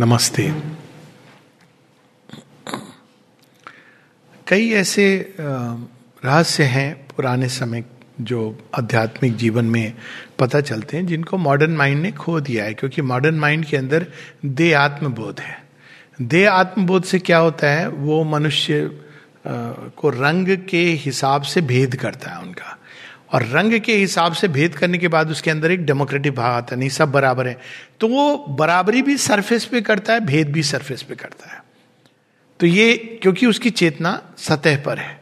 नमस्ते। कई ऐसे रहस्य हैं पुराने समय जो आध्यात्मिक जीवन में पता चलते हैं, जिनको मॉडर्न माइंड ने खो दिया है, क्योंकि मॉडर्न माइंड के अंदर दे आत्मबोध है। दे आत्मबोध से क्या होता है? वो मनुष्य को रंग के हिसाब से भेद करता है उनका। और रंग के हिसाब से भेद करने के बाद उसके अंदर एक डेमोक्रेटिक भाव आता नहीं सब बराबर है। तो वो बराबरी भी सरफेस पे करता है, भेद भी सरफेस पे करता है। तो ये, क्योंकि उसकी चेतना सतह पर है।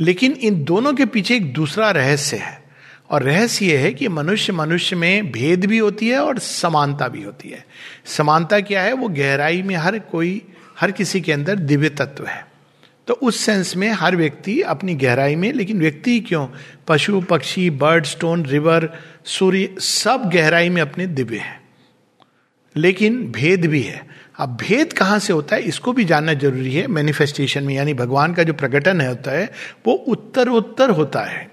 लेकिन इन दोनों के पीछे एक दूसरा रहस्य है। और रहस्य यह है कि मनुष्य मनुष्य में भेद भी होती है और समानता भी होती है। समानता क्या है? वो गहराई में हर कोई, हर किसी के अंदर दिव्य तत्व है। तो उस सेंस में हर व्यक्ति अपनी गहराई में, लेकिन व्यक्ति क्यों? पशु, पक्षी बर्ड स्टोन रिवर सूर्य, सब गहराई में अपने दिव्य है। लेकिन भेद भी है। अब भेद कहाँ से होता है? इसको भी जानना ज़रूरी है मैनिफेस्टेशन में। यानी भगवान का जो प्रकटन है होता है, वो उत्तर उत्तर होता है।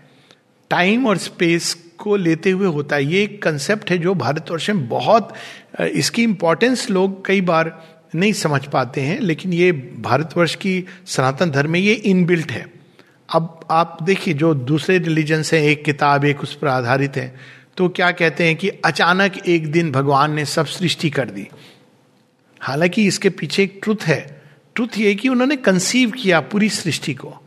टाइम और स्पेस को लेते हुए होता है। ये एक कंसेप्ट है जो भारतवर्ष में बहुत इसकी इंपॉर्टेंस लोग कई बार नहीं समझ पाते हैं, लेकिन ये भारतवर्ष की सनातन धर्म में ये इनबिल्ट है। अब आप देखिए, जो दूसरे रिलीजन्स हैं, एक किताब, एक उस पर आधारित है तो क्या कहते हैं कि अचानक एक दिन भगवान ने सब सृष्टि कर दी। हालाँकि इसके पीछे एक ट्रुथ है। ट्रुथ ये कि उन्होंने कंसीव किया पूरी सृष्टि को।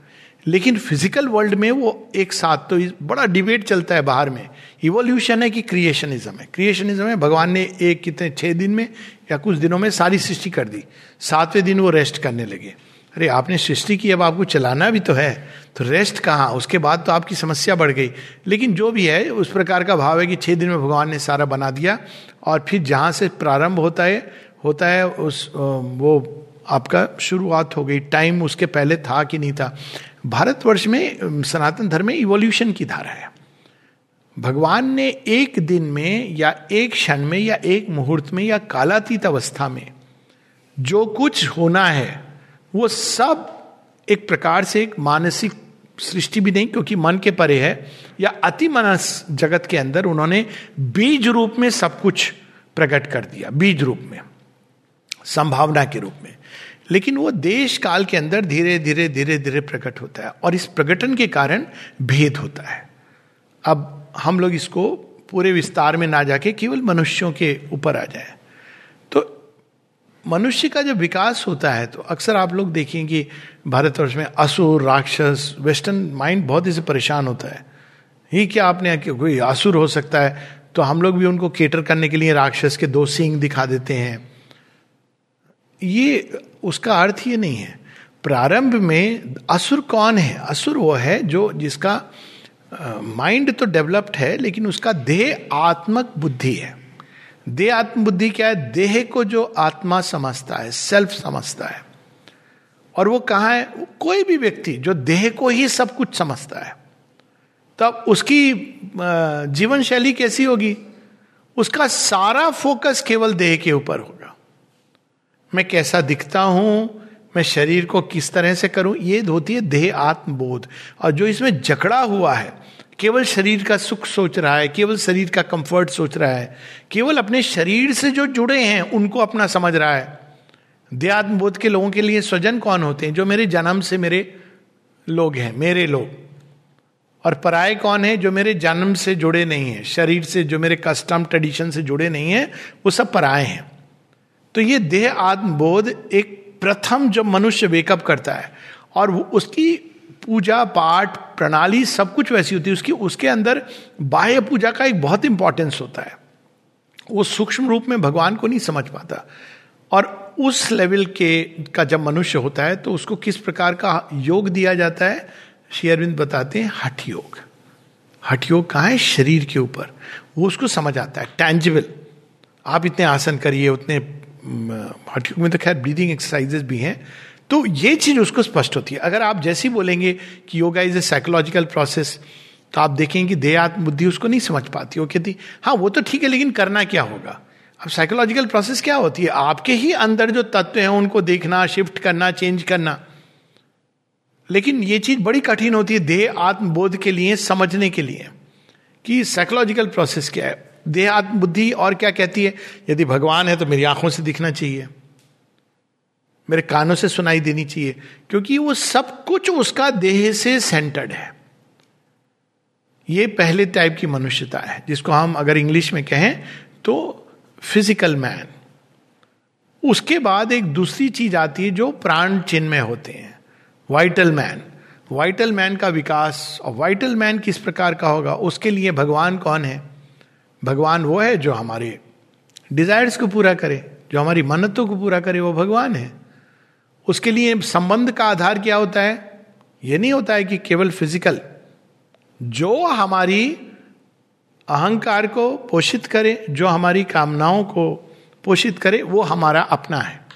लेकिन फ़िज़िकल वर्ल्ड में वो एक साथ तो बड़ा डिबेट चलता है बाहर में। इवोल्यूशन है कि क्रिएशनिज्म है। क्रिएशनिज्म है, भगवान ने एक कितने छः दिन में या कुछ दिनों में सारी सृष्टि कर दी। सातवें दिन वो रेस्ट करने लगे। अरे, आपने सृष्टि की, अब आपको चलाना भी तो है। तो रेस्ट कहाँ? उसके बाद तो आपकी समस्या बढ़ गई। लेकिन जो भी है, उस प्रकार का भाव है कि छः दिन में भगवान ने सारा बना दिया और फिर जहाँ से प्रारंभ होता है होता है उस वो आपका शुरुआत हो गई। टाइम उसके पहले था कि नहीं था? भारतवर्ष में सनातन धर्म में इवोल्यूशन की धारा है। भगवान ने एक दिन में या एक क्षण में या एक मुहूर्त में या कालातीत अवस्था में जो कुछ होना है, वो सब एक प्रकार से एक मानसिक सृष्टि भी नहीं, क्योंकि मन के परे है, या अति मनस जगत के अंदर उन्होंने बीज रूप में सब कुछ प्रकट कर दिया, बीज रूप में, संभावना के रूप में। लेकिन वो देश काल के अंदर धीरे धीरे धीरे धीरे प्रकट होता है और इस प्रकटन के कारण भेद होता है। अब हम लोग इसको पूरे विस्तार में ना जाके केवल मनुष्यों के ऊपर आ जाए। तो मनुष्य का जब विकास होता है तो अक्सर आप लोग देखेंगे भारतवर्ष में असुर, राक्षस, वेस्टर्न माइंड बहुत इसे परेशान होता है। ही क्या आपने कोई असुर हो सकता है? तो हम लोग भी उनको केटर करने के लिए राक्षस के दो सींग दिखा देते हैं। ये उसका अर्थ ये नहीं है। प्रारंभ में असुर कौन है? असुर वो है जो जिसका माइंड तो डेवलप्ड है, लेकिन उसका देह आत्मक बुद्धि है। देह आत्म बुद्धि क्या है? देह को जो आत्मा समझता है सेल्फ समझता है। और वो कहा है? कोई भी व्यक्ति जो देह को ही सब कुछ समझता है। तब उसकी जीवन शैली कैसी होगी? उसका सारा फोकस केवल देह के ऊपर होगा मैं कैसा दिखता हूँ, मैं शरीर को किस तरह से करूँ, ये होती है देह आत्मबोध। और जो इसमें जकड़ा हुआ है, केवल शरीर का सुख सोच रहा है, केवल शरीर का कंफर्ट सोच रहा है, केवल अपने शरीर से जो जुड़े हैं, उनको अपना समझ रहा है। देहात्मबोध के लोगों के लिए स्वजन कौन होते हैं? जो मेरे जन्म से मेरे लोग हैं, मेरे लोग। और पराए कौन है? जो मेरे जन्म से जुड़े नहीं है, शरीर से, जो मेरे कस्टम ट्रेडिशन से जुड़े नहीं है, वो सब पराए हैं। तो ये देह आत्मबोध एक प्रथम जब मनुष्य वेकअप करता है और उसकी पूजा पाठ प्रणाली सब कुछ वैसी होती है, उसकी, उसके अंदर बाह्य पूजा का एक बहुत इंपॉर्टेंस होता है। वो सूक्ष्म रूप में भगवान को नहीं समझ पाता। और उस लेवल के, का जब मनुष्य होता है तो उसको किस प्रकार का योग दिया जाता है? श्री अरविंद बताते हैं, हठ योग। हठ योग कहाँ है? शरीर के ऊपर। वो उसको समझ आता है। टैंजिबल आप इतने आसन करिए, उतने हठ योग में तो खैर ब्रीदिंग एक्सरसाइजेस भी हैं। तो ये चीज़ उसको स्पष्ट होती है। अगर आप जैसे ही बोलेंगे कि yoga is a psychological process तो आप देखेंगे कि देहात्म बुद्धि उसको नहीं समझ पाती वो कहती हाँ वो तो ठीक है, लेकिन करना क्या होगा? अब साइकोलॉजिकल प्रोसेस क्या होती है? आपके ही अंदर जो तत्व हैं, उनको देखना शिफ्ट करना चेंज करना। लेकिन ये चीज़ बड़ी कठिन होती है देह आत्मबोध के लिए, समझने के लिए कि साइकोलॉजिकल प्रोसेस क्या है। देह आत्म बुद्धि और क्या कहती है? यदि भगवान है तो मेरी आँखों से दिखना चाहिए। मेरे कानों से सुनाई देनी चाहिए। क्योंकि वो सब कुछ उसका देह से सेंटर्ड है। ये पहले टाइप की मनुष्यता है, जिसको हम अगर इंग्लिश में कहें तो फ़िज़िकल मैन उसके बाद एक दूसरी चीज़ आती है जो प्राण चिन्ह में होते हैं। वाइटल मैन वाइटल मैन का विकास और वाइटल मैन किस प्रकार का होगा? उसके लिए भगवान कौन है? भगवान वो है जो हमारे डिजायर्स को पूरा करे, जो हमारी मन्नतों को पूरा करे, वो भगवान है। उसके लिए संबंध का आधार क्या होता है? ये नहीं होता है कि केवल फ़िज़िकल जो हमारी अहंकार को पोषित करे, जो हमारी कामनाओं को पोषित करे, वो हमारा अपना है।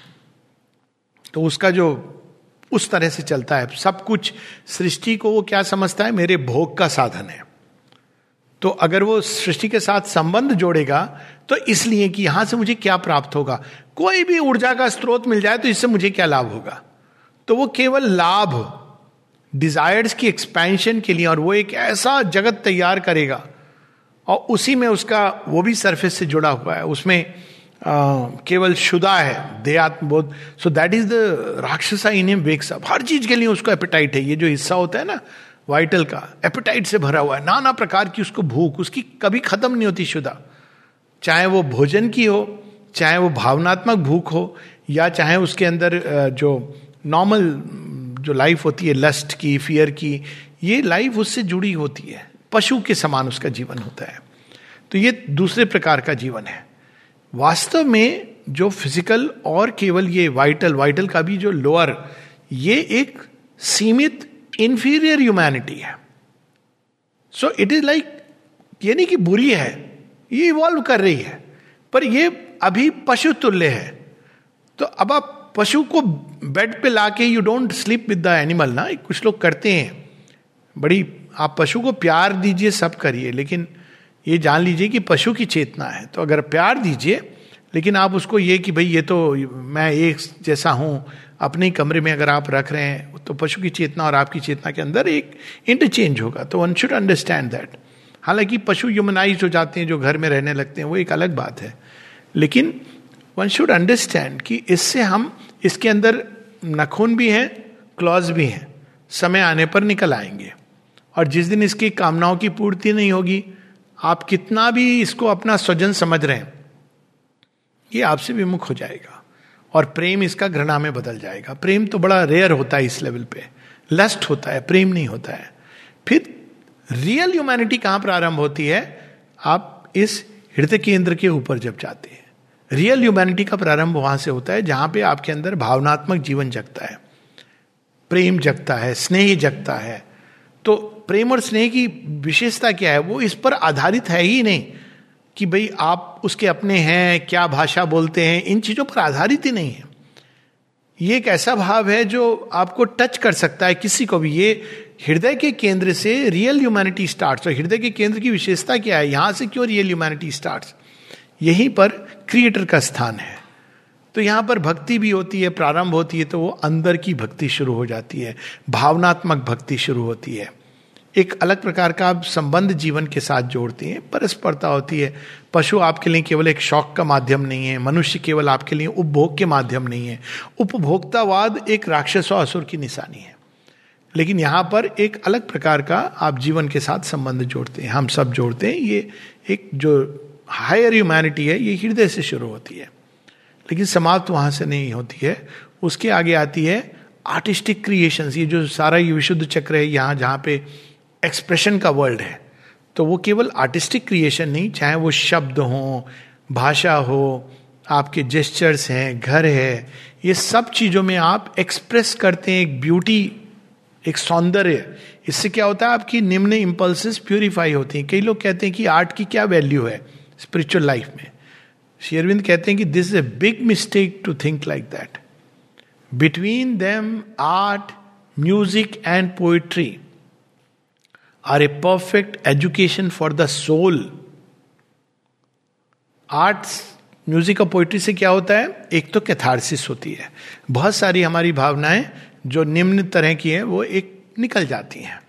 तो उसका जो उस तरह से चलता है। सब कुछ सृष्टि को वो क्या समझता है? मेरे भोग का साधन है। तो अगर वो सृष्टि के साथ संबंध जोड़ेगा तो इसलिए कि यहाँ से मुझे क्या प्राप्त होगा? कोई भी ऊर्जा का स्रोत मिल जाए तो इससे मुझे क्या लाभ होगा? तो वो केवल लाभ डिजायर्स की एक्सपेंशन के लिए और वो एक ऐसा जगत तैयार करेगा। और उसी में उसका वो भी सरफेस से जुड़ा हुआ है। उसमें आ, केवल शुदा है दे आत्मबोध so that is the rakshasa in him wakes up हर चीज़ के लिए उसको एपिटाइट है। ये जो हिस्सा होता है ना वाइटल का एपिटाइट से भरा हुआ है, नाना प्रकार की उसको भूख, उसकी कभी खत्म नहीं होती शुदा। चाहे वो भोजन की हो, चाहे वो भावनात्मक भूख हो, या चाहे उसके अंदर जो नॉर्मल जो लाइफ होती है लस्ट की फियर की, ये लाइफ उससे जुड़ी होती है। पशु के समान उसका जीवन होता है। तो ये दूसरे प्रकार का जीवन है। वास्तव में जो फ़िज़िकल और केवल ये वाइटल वाइटल का भी जो लोअर ये एक सीमित इंफीरियर ह्यूमैनिटी है। सो इट इज़ लाइक ये नहीं कि बुरी है, ये इवॉल्व कर रही है, पर ये अभी पशु तुल्य है। तो अब आप पशु को बेड पे लाके you don't sleep with the animal ना, कुछ लोग करते हैं। बड़ी, आप पशु को प्यार दीजिए, सब करिए, लेकिन ये जान लीजिए कि पशु की चेतना है। तो अगर प्यार दीजिए लेकिन आप उसको ये कि भाई ये तो मैं एक जैसा हूँ, अपने कमरे में अगर आप रख रहे हैं तो पशु की चेतना और आपकी चेतना के अंदर एक इंटरचेंज होगा। तो वन शुड अंडरस्टैंड दैट हालाँकि पशु ह्यूमनाइज हो जाते हैं, जो घर में रहने लगते हैं, वो एक अलग बात है। लेकिन वन शुड अंडरस्टैंड कि इससे हम, इसके अंदर नखून भी हैं क्लॉज भी हैं। समय आने पर निकल आएँगे। और जिस दिन इसकी कामनाओं की पूर्ति नहीं होगी, आप कितना भी इसको अपना स्वजन समझ रहे हैं ये आपसे विमुख हो जाएगा। और प्रेम इसका घृणा में बदल जाएगा। प्रेम तो बड़ा रेयर होता है इस लेवल पे। लस्ट होता है, प्रेम नहीं होता है। फिर रियल ह्यूमैनिटी कहाँ प्रारंभ होती है? आप इस हृदय केंद्र के ऊपर जब जाते हैं। रियल ह्यूमैनिटी का प्रारंभ वहाँ से होता है, जहाँ पे आपके अंदर भावनात्मक जीवन जगता है। प्रेम जगता है, स्नेह जगता है। तो प्रेम और स्नेह की विशेषता क्या है? वो इस पर आधारित है ही नहीं। कि भाई आप उसके अपने हैं, क्या भाषा बोलते हैं, इन चीज़ों पर आधारित ही नहीं है। ये एक ऐसा भाव है जो आपको टच कर सकता है किसी को भी। ये हृदय के केंद्र से रियल ह्यूमैनिटी स्टार्ट और हृदय के केंद्र की विशेषता क्या है? यहाँ से क्यों रियल ह्यूमैनिटी स्टार्ट यहीं पर क्रिएटर का स्थान है। तो यहाँ पर भक्ति भी होती है, प्रारंभ होती है तो वो अंदर की भक्ति शुरू हो जाती है, भावनात्मक भक्ति शुरू होती है। एक अलग प्रकार का आप संबंध जीवन के साथ जोड़ते हैं, परस्परता होती है। पशु आपके लिए केवल एक शौक का माध्यम नहीं है, मनुष्य केवल आपके लिए उपभोग के माध्यम नहीं है। उपभोक्तावाद एक राक्षस और असुर की निशानी है। लेकिन यहाँ पर एक अलग प्रकार का आप जीवन के साथ संबंध जोड़ते हैं, हम सब जोड़ते हैं। ये एक जो हायर ह्यूमैनिटी है, ये हृदय से शुरू होती है। लेकिन समाप्त वहाँ से नहीं होती है। उसके आगे आती है आर्टिस्टिक क्रिएशन ये जो सारा ये विशुद्ध चक्र है, यहाँ जहाँ पे एक्सप्रेशन का वर्ल्ड है। तो वो केवल आर्टिस्टिक क्रिएशन नहीं, चाहे वो शब्द हो, भाषा हो, आपके जेस्चर्स हैं, घर है, ये सब चीज़ों में आप एक्सप्रेस करते हैं एक ब्यूटी एक सौंदर्य। इससे क्या होता है, आपकी निम्न इंपल्सिस प्योरीफाई होती हैं। कई लोग कहते हैं कि आर्ट की क्या वैल्यू है स्पिरिचुअल लाइफ में। शेरविंद कहते हैं कि this is a big mistake to think like that between them art music and poetry are a perfect education for the soul arts music और पोइट्री से क्या होता है? एक तो कैथारसिस होती है। बहुत सारी हमारी भावनाएँ जो निम्न तरह की है, वो एक निकल जाती हैं।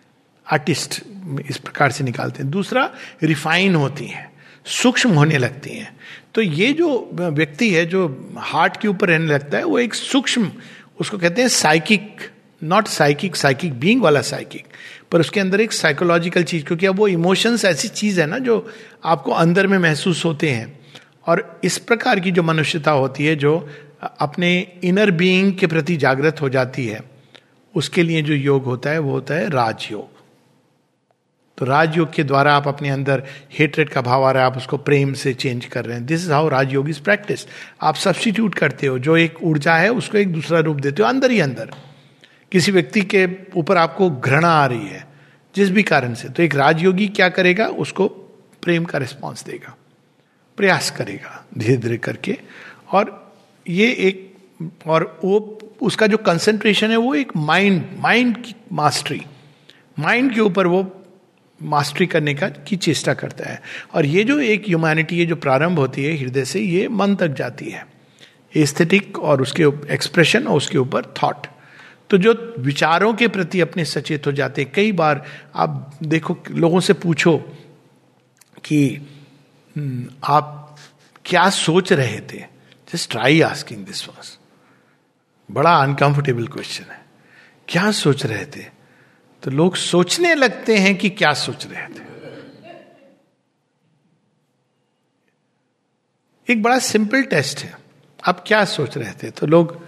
आर्टिस्ट इस प्रकार से निकालते हैं। दूसरा रिफाइन होती हैं। सूक्ष्म होने लगती हैं। तो ये जो व्यक्ति है, जो हार्ट के ऊपर रहने लगता है, वो एक सूक्ष्म, उसको कहते हैं psychic not psychic psychic being वाला साइकिक पर उसके अंदर एक साइकोलॉजिकल चीज़, क्योंकि अब वो इमोशंस ऐसी चीज़ है ना जो आपको अंदर में महसूस होते हैं। और इस प्रकार की जो मनुष्यता होती है, जो अपने इनर बीइंग के प्रति जागृत हो जाती है, उसके लिए जो योग होता है, वो होता है राजयोग। तो राजयोग के द्वारा आप अपने अंदर हेटरेट का भाव आ रहा है, आप उसको प्रेम से चेंज कर रहे हैं। This is how Rajyoga is practice आप सब्सटीट्यूट करते हो, जो एक ऊर्जा है, उसको एक दूसरा रूप देते हो, अंदर ही अंदर। किसी व्यक्ति के ऊपर आपको घृणा आ रही है, जिस भी कारण से तो एक राजयोगी क्या करेगा, उसको प्रेम का रिस्पॉन्स देगा, प्रयास करेगा धीरे धीरे करके। और ये एक, और वो, उसका जो कंसेंट्रेशन है, वो एक माइंड माइंड की मास्टरी माइंड के ऊपर वो मास्टरी करने का, की चेष्टा करता है। और ये जो एक ह्यूमैनिटी ये जो प्रारंभ होती है हृदय से, ये मन तक जाती है। एस्थेटिक और उसके एक्सप्रेशन और उसके ऊपर थॉट तो जो विचारों के प्रति अपने सचेत हो जाते हैं। कई बार आप देखो लोगों से पूछो कि हम्म, आप क्या सोच रहे थे? Just try asking this was बड़ा अनकंफर्टेबल क्वेश्चन है। क्या सोच रहे थे? तो लोग सोचने लगते हैं कि क्या सोच रहे थे। एक बड़ा सिंपल टेस्ट है। आप क्या सोच रहे थे? तो लोग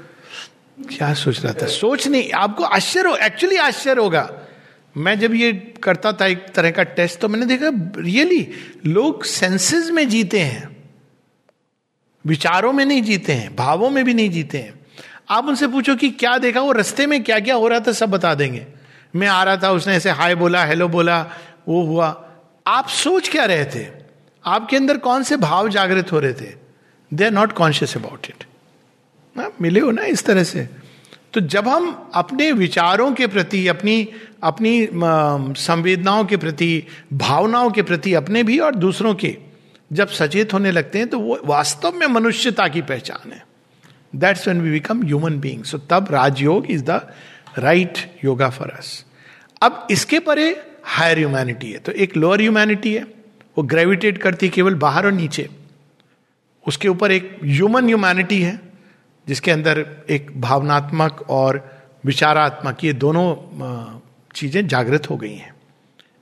क्या सोच रहा था? सोच नहीं। आपको आश्चर्य हो एक्चुअली आश्चर्य होगा। मैं जब ये करता था एक तरह का टेस्ट तो मैंने देखा रियली लोग सेंसेस में जीते हैं। विचारों में नहीं जीते हैं, भावों में भी नहीं जीते हैं। आप उनसे पूछो कि क्या देखा, वो रस्ते में क्या क्या हो रहा था, सब बता देंगे। मैं आ रहा था, उसने ऐसे हाय बोला हेलो बोला, वो हुआ। आप सोच क्या रहे थे? आपके अंदर कौन से भाव जागृत हो रहे थे? They are not conscious about it मिले हो ना इस तरह से? तो जब हम अपने विचारों के प्रति, अपनी अपनी संवेदनाओं के प्रति, भावनाओं के प्रति, अपने भी और दूसरों के, जब सचेत होने लगते हैं तो वो वास्तव में मनुष्यता की पहचान है। That's when we become human being so तब Rajyoga is the right yoga for us अब इसके परे हायर ह्यूमैनिटी है। तो एक लोअर ह्यूमैनिटी है। वो ग्रेविटेट करती केवल बाहर और नीचे। उसके ऊपर एक ह्यूमन ह्यूमैनिटी है। जिसके अंदर एक भावनात्मक और विचारात्मक, ये दोनों चीज़ें जागृत हो गई हैं।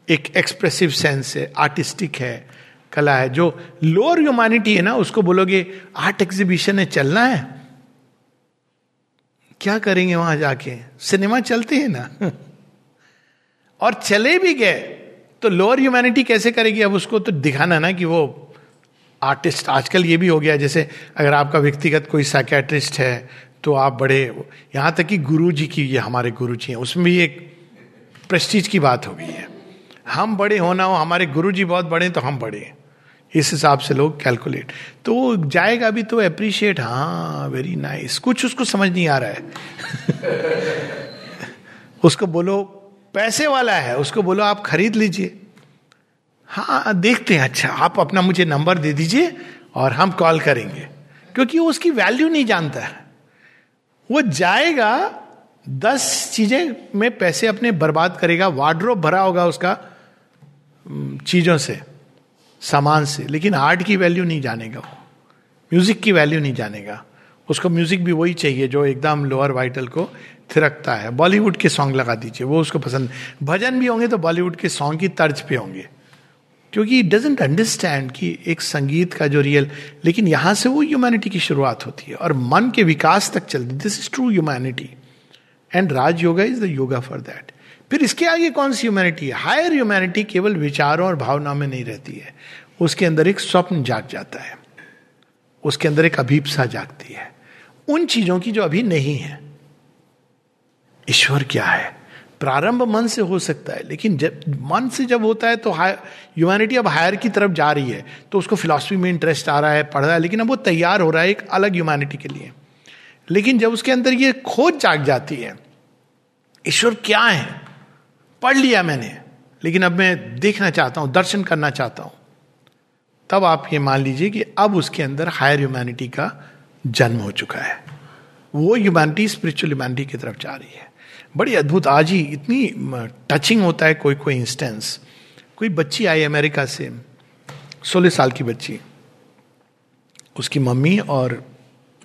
एक एक्सप्रेसिव सेंस है आर्टिस्टिक है, कला है, जो लोअर ह्यूमैनिटी है ना, उसको बोलोगे आर्ट एग्जीबिशन है, चलना है। क्या करेंगे वहाँ जाके? सिनेमा चलते हैं ना। और चले भी गए तो लोअर ह्यूमैनिटी कैसे करेगी? अब उसको तो दिखाना ना कि वो आर्टिस्ट आजकल ये भी हो गया जैसे अगर आपका व्यक्तिगत कोई साइकेट्रिस्ट है तो आप बड़े, यहाँ तक कि गुरु जी की ये हमारे गुरु जी हैं, उसमें भी एक प्रेस्टीज की बात हो गई है। हम बड़े होना हो, हमारे गुरु जी बहुत बड़े तो हम बड़े इस हिसाब से लोग कैलकुलेट तो जाएगा भी तो अप्रिशिएट हाँ वेरी नाइस कुछ उसको समझ नहीं आ रहा है। उसको बोलो, पैसे वाला है, उसको बोलो, आप खरीद लीजिए। हाँ देखते हैं। अच्छा आप अपना मुझे नंबर दे दीजिए और हम कॉल करेंगे। क्योंकि वो उसकी वैल्यू नहीं जानता है। वो जाएगा, दस चीज़ें में पैसे अपने बर्बाद करेगा वार्ड्रोप भरा होगा उसका चीज़ों से, सामान से। लेकिन आर्ट की वैल्यू नहीं जानेगा वो। म्यूज़िक की वैल्यू नहीं जानेगा। उसको म्यूज़िक भी वही चाहिए जो एकदम लोअर वाइटल को थिरकता है। बॉलीवुड के सॉन्ग लगा दीजिए, वो उसको पसंद। भजन भी होंगे तो बॉलीवुड के सॉन्ग की तर्ज पे होंगे। क्योंकि इट डजेंट अंडरस्टैंड कि एक संगीत का जो रियल लेकिन यहाँ से वो ह्यूमैनिटी की शुरुआत होती है और मन के विकास तक चलती this is true humanity and Raj yoga is the yoga for that फिर इसके आगे कौन सी ह्यूमैनिटी है? हायर ह्यूमैनिटी केवल विचारों और भावना में नहीं रहती है। उसके अंदर एक स्वप्न जाग जाता है। उसके अंदर एक अभीपसा जागती है। उन चीज़ों की जो अभी नहीं है, ईश्वर क्या है? प्रारंभ मन से हो सकता है, लेकिन जब मन से जब होता है तो ह्यूमैनिटी अब हायर की तरफ़ जा रही है तो उसको फिलॉसफी में इंटरेस्ट आ रहा है, पढ़ रहा है, लेकिन अब वो तैयार हो रहा है एक अलग ह्यूमैनिटी के लिए। लेकिन जब उसके अंदर ये खोज जाग जाती है, ईश्वर क्या है? पढ़ लिया मैंने, लेकिन अब मैं देखना चाहता हूँ, दर्शन करना चाहता हूँ। तब आप ये मान लीजिए कि अब उसके अंदर हायर ह्यूमैनिटी का जन्म हो चुका है। वो ह्यूमैनिटी स्पिरिचुअल ह्यूमैनिटी की तरफ़ जा रही है। बड़ी अद्भुत, आज ही इतनी टचिंग होता है कोई कोई इंस्टेंस कोई बच्ची आई अमेरिका से, सोलह साल की बच्ची। उसकी मम्मी और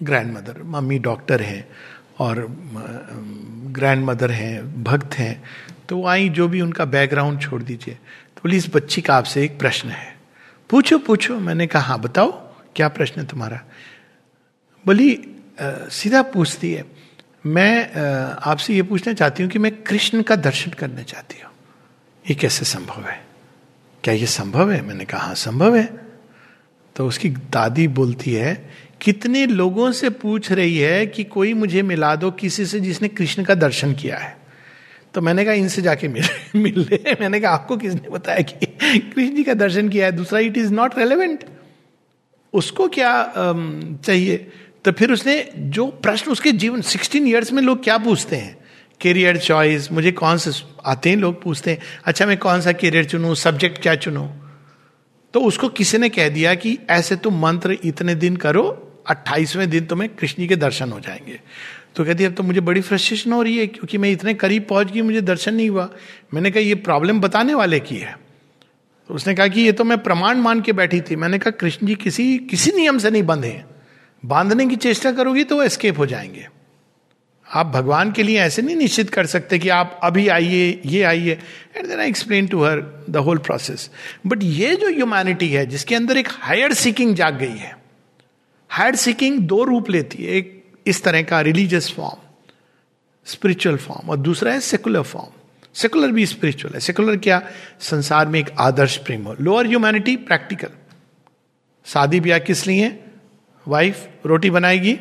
ग्रैंड मदर मम्मी डॉक्टर हैं और ग्रैंड मदर हैं, भक्त हैं। तो आई, जो भी उनका बैकग्राउंड छोड़ दीजिए। तो बोली, इस बच्ची का आपसे एक प्रश्न है। पूछो पूछो। मैंने कहा हाँ बताओ, क्या प्रश्न है तुम्हारा? बोली सीधा पूछती है, मैं आपसे ये पूछना चाहती हूँ कि मैं कृष्ण का दर्शन करना चाहती हूँ। ये कैसे संभव है? क्या ये संभव है? मैंने कहा हाँ संभव है। तो उसकी दादी बोलती है, कितने लोगों से पूछ रही है कि कोई मुझे मिला दो किसी से जिसने कृष्ण का दर्शन किया है? तो मैंने कहा, इनसे जाके मिल मिल मैंने कहा, आपको किसने बताया कि कृष्ण जी का दर्शन किया है? दूसरा इट इज़ नॉट रेलिवेंट उसको क्या चाहिए? तो फिर उसने जो प्रश्न, उसके जीवन सिक्सटीन ईयर्स में लोग क्या पूछते हैं? करियर चॉइस मुझे कौन से आते हैं लोग पूछते हैं अच्छा मैं कौन सा कैरियर चुनूं सब्जेक्ट क्या चुनूं? तो उसको किसी ने कह दिया कि ऐसे तुम मंत्र इतने दिन करो, अट्ठाईसवें दिन तुम्हें कृष्ण के दर्शन हो जाएँगे। तो कहती अब तो मुझे बड़ी फ्रस्ट्रेशन हो रही है, क्योंकि मैं इतने करीब पहुँच गई, मुझे दर्शन नहीं हुआ। मैंने कहा, ये प्रॉब्लम बताने वाले की है? तो उसने कहा कि, ये तो मैं प्रमाण मान के बैठी थी। मैंने कहा, कृष्ण जी, किसी किसी नियम से नहीं बंधे बांधने की चेष्टा करोगी तो वो एस्केप हो जाएँगे। आप भगवान के लिए ऐसे नहीं निश्चित कर सकते कि आप अभी आइए, ये आइए। And then I explain to her the whole process but ये जो ह्यूमैनिटी है, जिसके अंदर एक हायर सीकिंग जाग गई है हायर सीकिंग दो रूप लेती है। एक इस तरह का रिलीजियस फॉर्म स्पिरिचुअल फॉर्म और दूसरा है सेकुलर फॉर्म सेकुलर भी स्पिरिचुअल है। सेकुलर क्या? संसार में एक आदर्श प्रेम हो। लोअर ह्यूमैनिटी प्रैक्टिकल शादी ब्याह किस लिए? वाइफ रोटी बनाएगी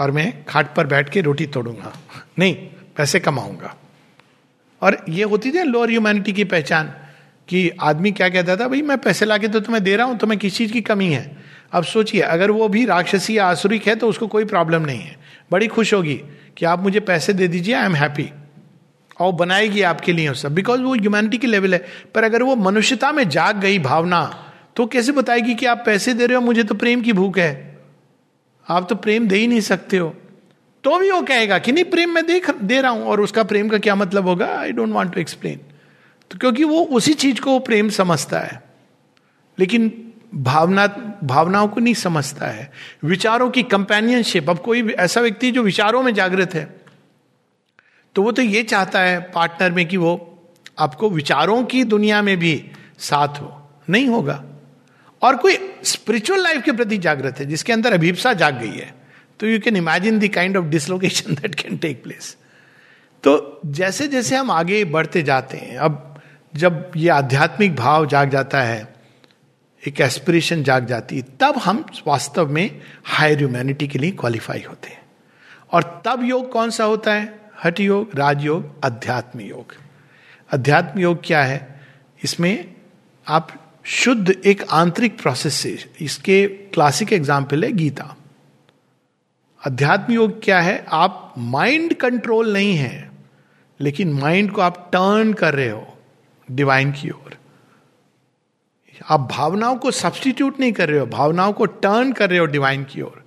और मैं खाट पर बैठ के रोटी तोड़ूँगा। नहीं, पैसे कमाऊँगा। और ये होती थी लोअर ह्यूमैनिटी की पहचान कि आदमी क्या कहता था, भाई, मैं पैसे लाके तो तुम्हें दे रहा हूँ, तुम्हें किस चीज़ की कमी है? अब सोचिए, अगर वो भी राक्षसी या आसुरिक है तो उसको कोई प्रॉब्लम नहीं है। बड़ी खुश होगी कि आप मुझे पैसे दे दीजिए आई एम हैप्पी और बनाएगी आपके लिए सब बिकॉज़ वो ह्यूमैनिटी की लेवल है। पर अगर वो मनुष्यता में जाग गई भावना तो कैसे बताएगी कि आप पैसे दे रहे हो, मुझे तो प्रेम की भूख है। आप तो प्रेम दे ही नहीं सकते हो। तो भी वो कहेगा कि नहीं, प्रेम मैं देख, दे रहा हूँ, और उसका प्रेम का क्या मतलब होगा? I don't want to explain तो क्योंकि वो उसी चीज़ को प्रेम समझता है। लेकिन भावना, भावनाओं को नहीं समझता है। विचारों की कंपेनियनशिप अब कोई ऐसा व्यक्ति जो विचारों में जागृत है तो वो तो ये चाहता है पार्टनर में कि वो आपको विचारों की दुनिया में भी साथ हो। नहीं होगा। और कोई स्पिरिचुअल लाइफ के प्रति जागृत है, जिसके अंदर अभिप्सा जाग गई है तो you can imagine the kind of dislocation that can take place तो जैसे जैसे हम आगे बढ़ते जाते हैं, अब जब ये आध्यात्मिक भाव जाग जाता है, एक एस्पिरेशन जाग जाती है, तब हम वास्तव में हायर ह्यूमैनिटी के लिए क्वालिफाई होते हैं। और तब योग कौन सा होता है? हठ योग राजयोग अध्यात्म योग। अध्यात्म योग क्या है? इसमें आप शुद्ध एक आंतरिक प्रोसेस से, इसके क्लासिक एग्ज़ाम्पल है गीता। अध्यात्म योग क्या है? आप माइंड कंट्रोल नहीं है, लेकिन माइंड को आप टर्न कर रहे हो डिवाइन की ओर। आप भावनाओं को सब्सटीट्यूट नहीं कर रहे हो, भावनाओं को टर्न कर रहे हो डिवाइन की ओर।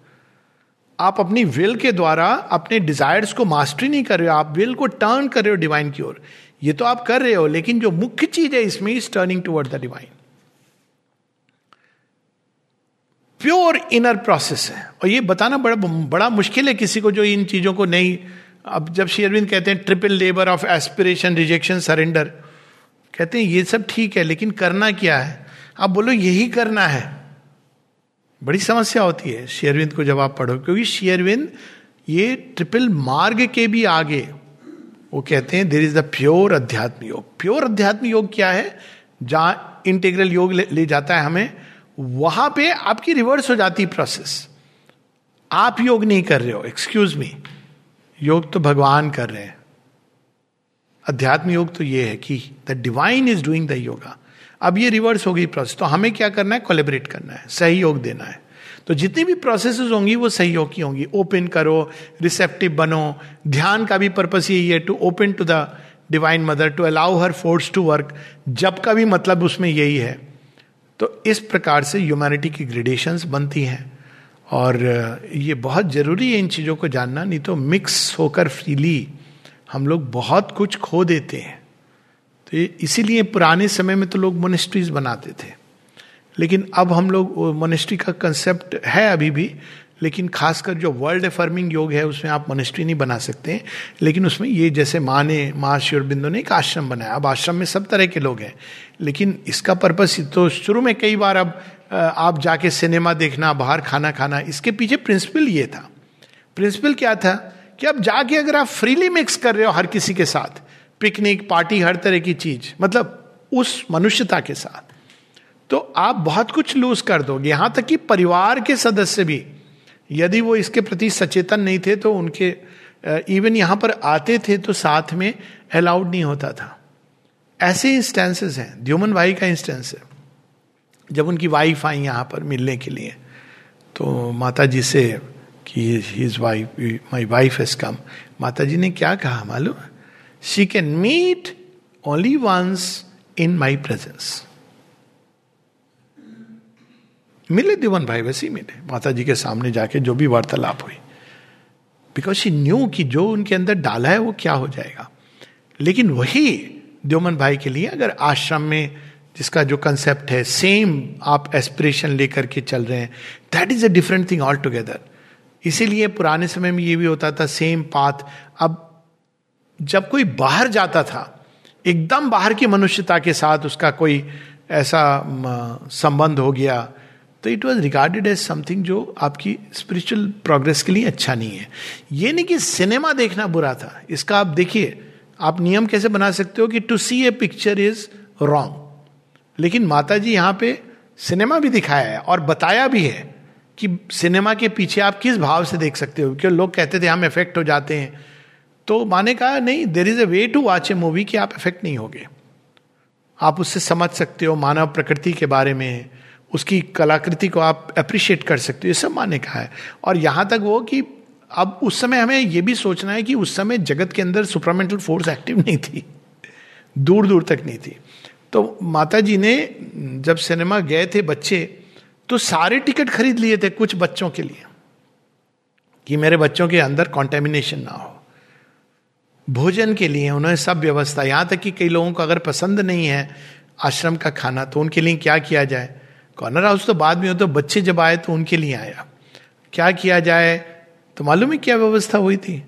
आप अपनी विल के द्वारा अपने डिजायर्स को मास्टरी नहीं कर रहे हो, आप विल को टर्न कर रहे हो डिवाइन की ओर। ये तो आप कर रहे हो, लेकिन जो मुख्य चीज़ है इसमें is turning toward the divine pure inner process है। और ये बताना बड़ा बड़ा मुश्किल है किसी को जो इन चीज़ों को नहीं। अब जब शेयरविंद कहते हैं triple labour of aspiration rejection surrender कहते हैं ये सब ठीक है लेकिन करना क्या है? आप बोलो यही करना है। बड़ी समस्या होती है शेयरविंद को जब आप पढ़ो क्योंकि शेयरविंद ये ट्रिपल मार्ग के भी आगे वो कहते हैं देर इज़ द प्योर अध्यात्म योग. प्योर अध्यात्म योग क्या है? जहाँ इंटीग्रल योग ले, ले जाता है हमें वहाँ पे आपकी रिवर्स हो जाती प्रोसेस आप योग नहीं कर रहे हो एक्सक्यूज मी योग तो भगवान कर रहे हैं. अध्यात्म योग तो ये है कि the divine is doing the yoga अब ये रिवर्स हो गई प्रोसेस तो हमें क्या करना है? कोलेबरेट करना है. सहयोग देना है. तो जितनी भी प्रोसेस होंगी, वो सहयोग की होंगी. ओपन करो रिसेप्टिव बनो. ध्यान का भी पर्पस यही है to open to the divine mother to allow her force to work जब का भी मतलब उसमें यही है. तो इस प्रकार से ह्यूमैनिटी की ग्रेडेशंस बनती हैं। और ये बहुत ज़रूरी है इन चीज़ों को जानना, नहीं तो मिक्स होकर फ्रीली हम लोग बहुत कुछ खो देते हैं। तो इसीलिए पुराने समय में तो लोग मोनिस्ट्रीज बनाते थे। लेकिन अब हम लोग मोनिस्ट्री का कंसेप्ट है अभी भी लेकिन खासकर जो वर्ल्ड एफर्मिंग योग है, उसमें आप मोनिस्ट्री नहीं बना सकते लेकिन उसमें ये जैसे माँ ने माँ शिवरबिंदु ने एक आश्रम बनाया। अब आश्रम में सब तरह के लोग हैं। लेकिन इसका पर्पस तो शुरू में कई बार अब आप जाके सिनेमा देखना, बाहर खाना खाना, इसके पीछे प्रिंसिपल ये था। प्रिंसिपल क्या था? कि अब जाके अगर आप फ्रीली मिक्स कर रहे हो हर किसी के साथ पिकनिक पार्टी हर तरह की चीज़ मतलब उस मनुष्यता के साथ तो आप बहुत कुछ लूज कर दोगे। यहाँ तक कि परिवार के सदस्य भी यदि वो इसके प्रति सचेतन नहीं थे तो उनके इवन यहाँ पर आते थे तो साथ में अलाउड नहीं होता था। ऐसे इंस्टेंसेस हैं। द्योमन भाई का इंस्टेंस है। जब उनकी वाइफ आई यहाँ पर मिलने के लिए तो माता जी से कि his wife my wife has come Mata ji ने क्या कहा मालूम? She can meet only once in my presence मिले दिवन भाई, वैसे ही मिले। माता जी के सामने जाके जो भी वार्तालाप हुई। बिकॉज़ शी न्यू कि जो उनके अंदर डाला है वो क्या हो जाएगा। लेकिन वही द्योमन भाई के लिए अगर आश्रम में जिसका जो कंसेप्ट है सेम आप एस्पिरेशन लेकर के चल रहे हैं that is a different thing all together इसीलिए पुराने समय में ये भी होता था सेम पाथ अब जब कोई बाहर जाता था, एकदम बाहर की मनुष्यता के साथ उसका कोई ऐसा संबंध हो गया तो it was regarded as something जो आपकी स्पिरिचुअल प्रोग्रेस के लिए अच्छा नहीं है। ये नहीं कि सिनेमा देखना बुरा था। इसका आप देखिए, आप नियम कैसे बना सकते हो कि to see a picture is wrong लेकिन माता जी यहाँ पे सिनेमा भी दिखाया है और बताया भी है कि सिनेमा के पीछे आप किस भाव से देख सकते हो। क्योंकि लोग कहते थे, हम इफ़ेक्ट हो जाते हैं। तो माने कहा, नहीं there is a way to watch a movie कि आप इफ़ेक्ट नहीं होगे। आप उससे समझ सकते हो मानव प्रकृति के बारे में। उसकी कलाकृति को आप अप्रिशिएट कर सकते हो, ये सब माने कहा है। और यहाँ तक वो कि अब उस समय हमें ये भी सोचना है कि उस समय जगत के अंदर सुपरामेंटल फोर्स एक्टिव नहीं थी दूर दूर तक नहीं थी। तो माता जी ने जब सिनेमा गए थे बच्चे तो सारे टिकट खरीद लिए थे कुछ बच्चों के लिए, कि मेरे बच्चों के अंदर कॉन्टेमिनेशन ना हो। भोजन के लिए उन्होंने सब व्यवस्था, यहाँ तक कि कई लोगों को अगर पसंद नहीं है आश्रम का खाना तो उनके लिए क्या किया जाए? कॉर्नर हाउस तो बाद में हो तो बच्चे जब आए तो उनके लिए आया। क्या किया जाए? तो मालूम है क्या व्यवस्था हुई थी?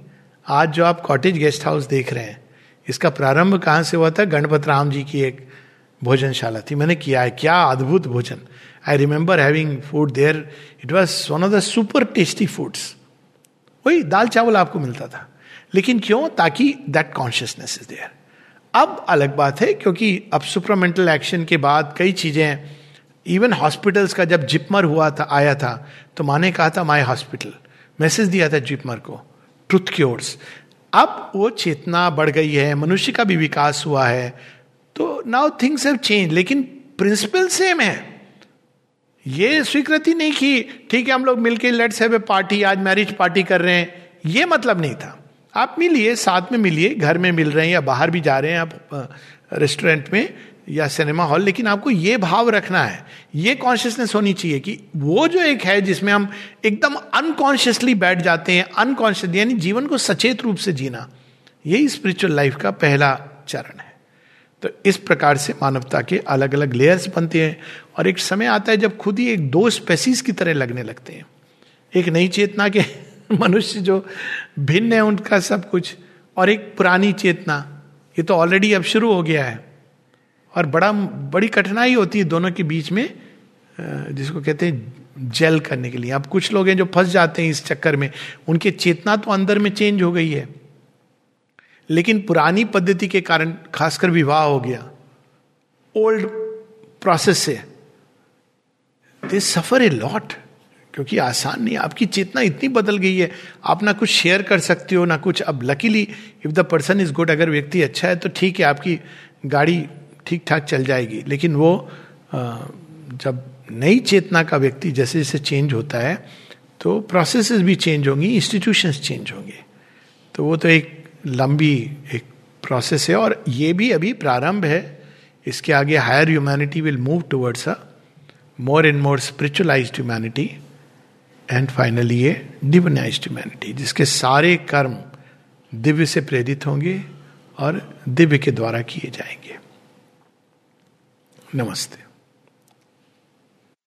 आज जो आप कॉटेज गेस्ट हाउस देख रहे हैं, इसका प्रारंभ कहाँ से हुआ था? गणपत राम जी की एक भोजनशाला थी। मैंने किया है, क्या अद्भुत भोजन। I remember having food there it was one of the super tasty foods वही दाल चावल आपको मिलता था। लेकिन क्यों? ताकि दैट कॉन्शियसनेस इज़ देयर अब अलग बात है, क्योंकि अब सुपरमेंटल एक्शन के बाद कई चीज़ें इवन हॉस्पिटल्स का जब जिपमर हुआ था, आया था तो माने कहा था माई हॉस्पिटल। मैसेज दिया था जिपमर को, ट्रुथ क्योर्स। अब वो चेतना बढ़ गई है, मनुष्य का भी विकास हुआ है तो नाउ थिंग्स हैव चेंज लेकिन प्रिंसिपल सेम है। ये स्वीकृति नहीं की, ठीक है, हम लोग मिलके लेट्स हैव ए पार्टी आज मैरिज पार्टी कर रहे हैं। ये मतलब नहीं था। आप मिलिए, साथ में मिलिए, घर में मिल रहे हैं या बाहर भी जा रहे हैं आप रेस्टोरेंट में या सिनेमा हॉल, लेकिन आपको ये भाव रखना है, ये कॉन्शियसनेस होनी चाहिए कि वो जो एक है जिसमें हम एकदम अनकॉन्शियसली बैठ जाते हैं अनकॉन्शियस यानी जीवन को सचेत रूप से जीना, यही स्पिरिचुअल लाइफ का पहला चरण है। तो इस प्रकार से मानवता के अलग अलग लेयर्स बनते हैं और एक समय आता है जब खुद ही एक दो स्पेसीज की तरह लगने लगते हैं। एक नई चेतना के मनुष्य जो भिन्न है, उनका सब कुछ, और एक पुरानी चेतना, ये तो ऑलरेडी अब शुरू हो गया है। और बड़ा, बड़ी कठिनाई होती है दोनों के बीच में जिसको कहते हैं जेल करने के लिए। अब कुछ लोग हैं जो फंस जाते हैं इस चक्कर में। उनकी चेतना तो अंदर में चेंज हो गई है। लेकिन पुरानी पद्धति के कारण खासकर विवाह हो गया। ओल्ड प्रोसेस से दे सफ़र ए लॉट क्योंकि आसान नहीं, आपकी चेतना इतनी बदल गई है। आप ना कुछ शेयर कर सकते हो, ना कुछ। अब luckily if the person is good अगर व्यक्ति अच्छा है तो ठीक है, आपकी गाड़ी ठीक ठाक चल जाएगी। लेकिन वो जब नई चेतना का व्यक्ति जैसे जैसे चेंज होता है तो प्रोसेस भी चेंज होंगी इंस्टीट्यूशंस चेंज होंगे। तो वो तो एक लंबी एक प्रोसेस है और ये भी अभी प्रारंभ है। इसके आगे higher humanity will move towards a more and more spiritualise humanity and finally ये डिवनाइज ह्यूमैनिटी जिसके सारे कर्म दिव्य से प्रेरित होंगे और दिव्य के द्वारा किए जाएँगे। नमस्ते।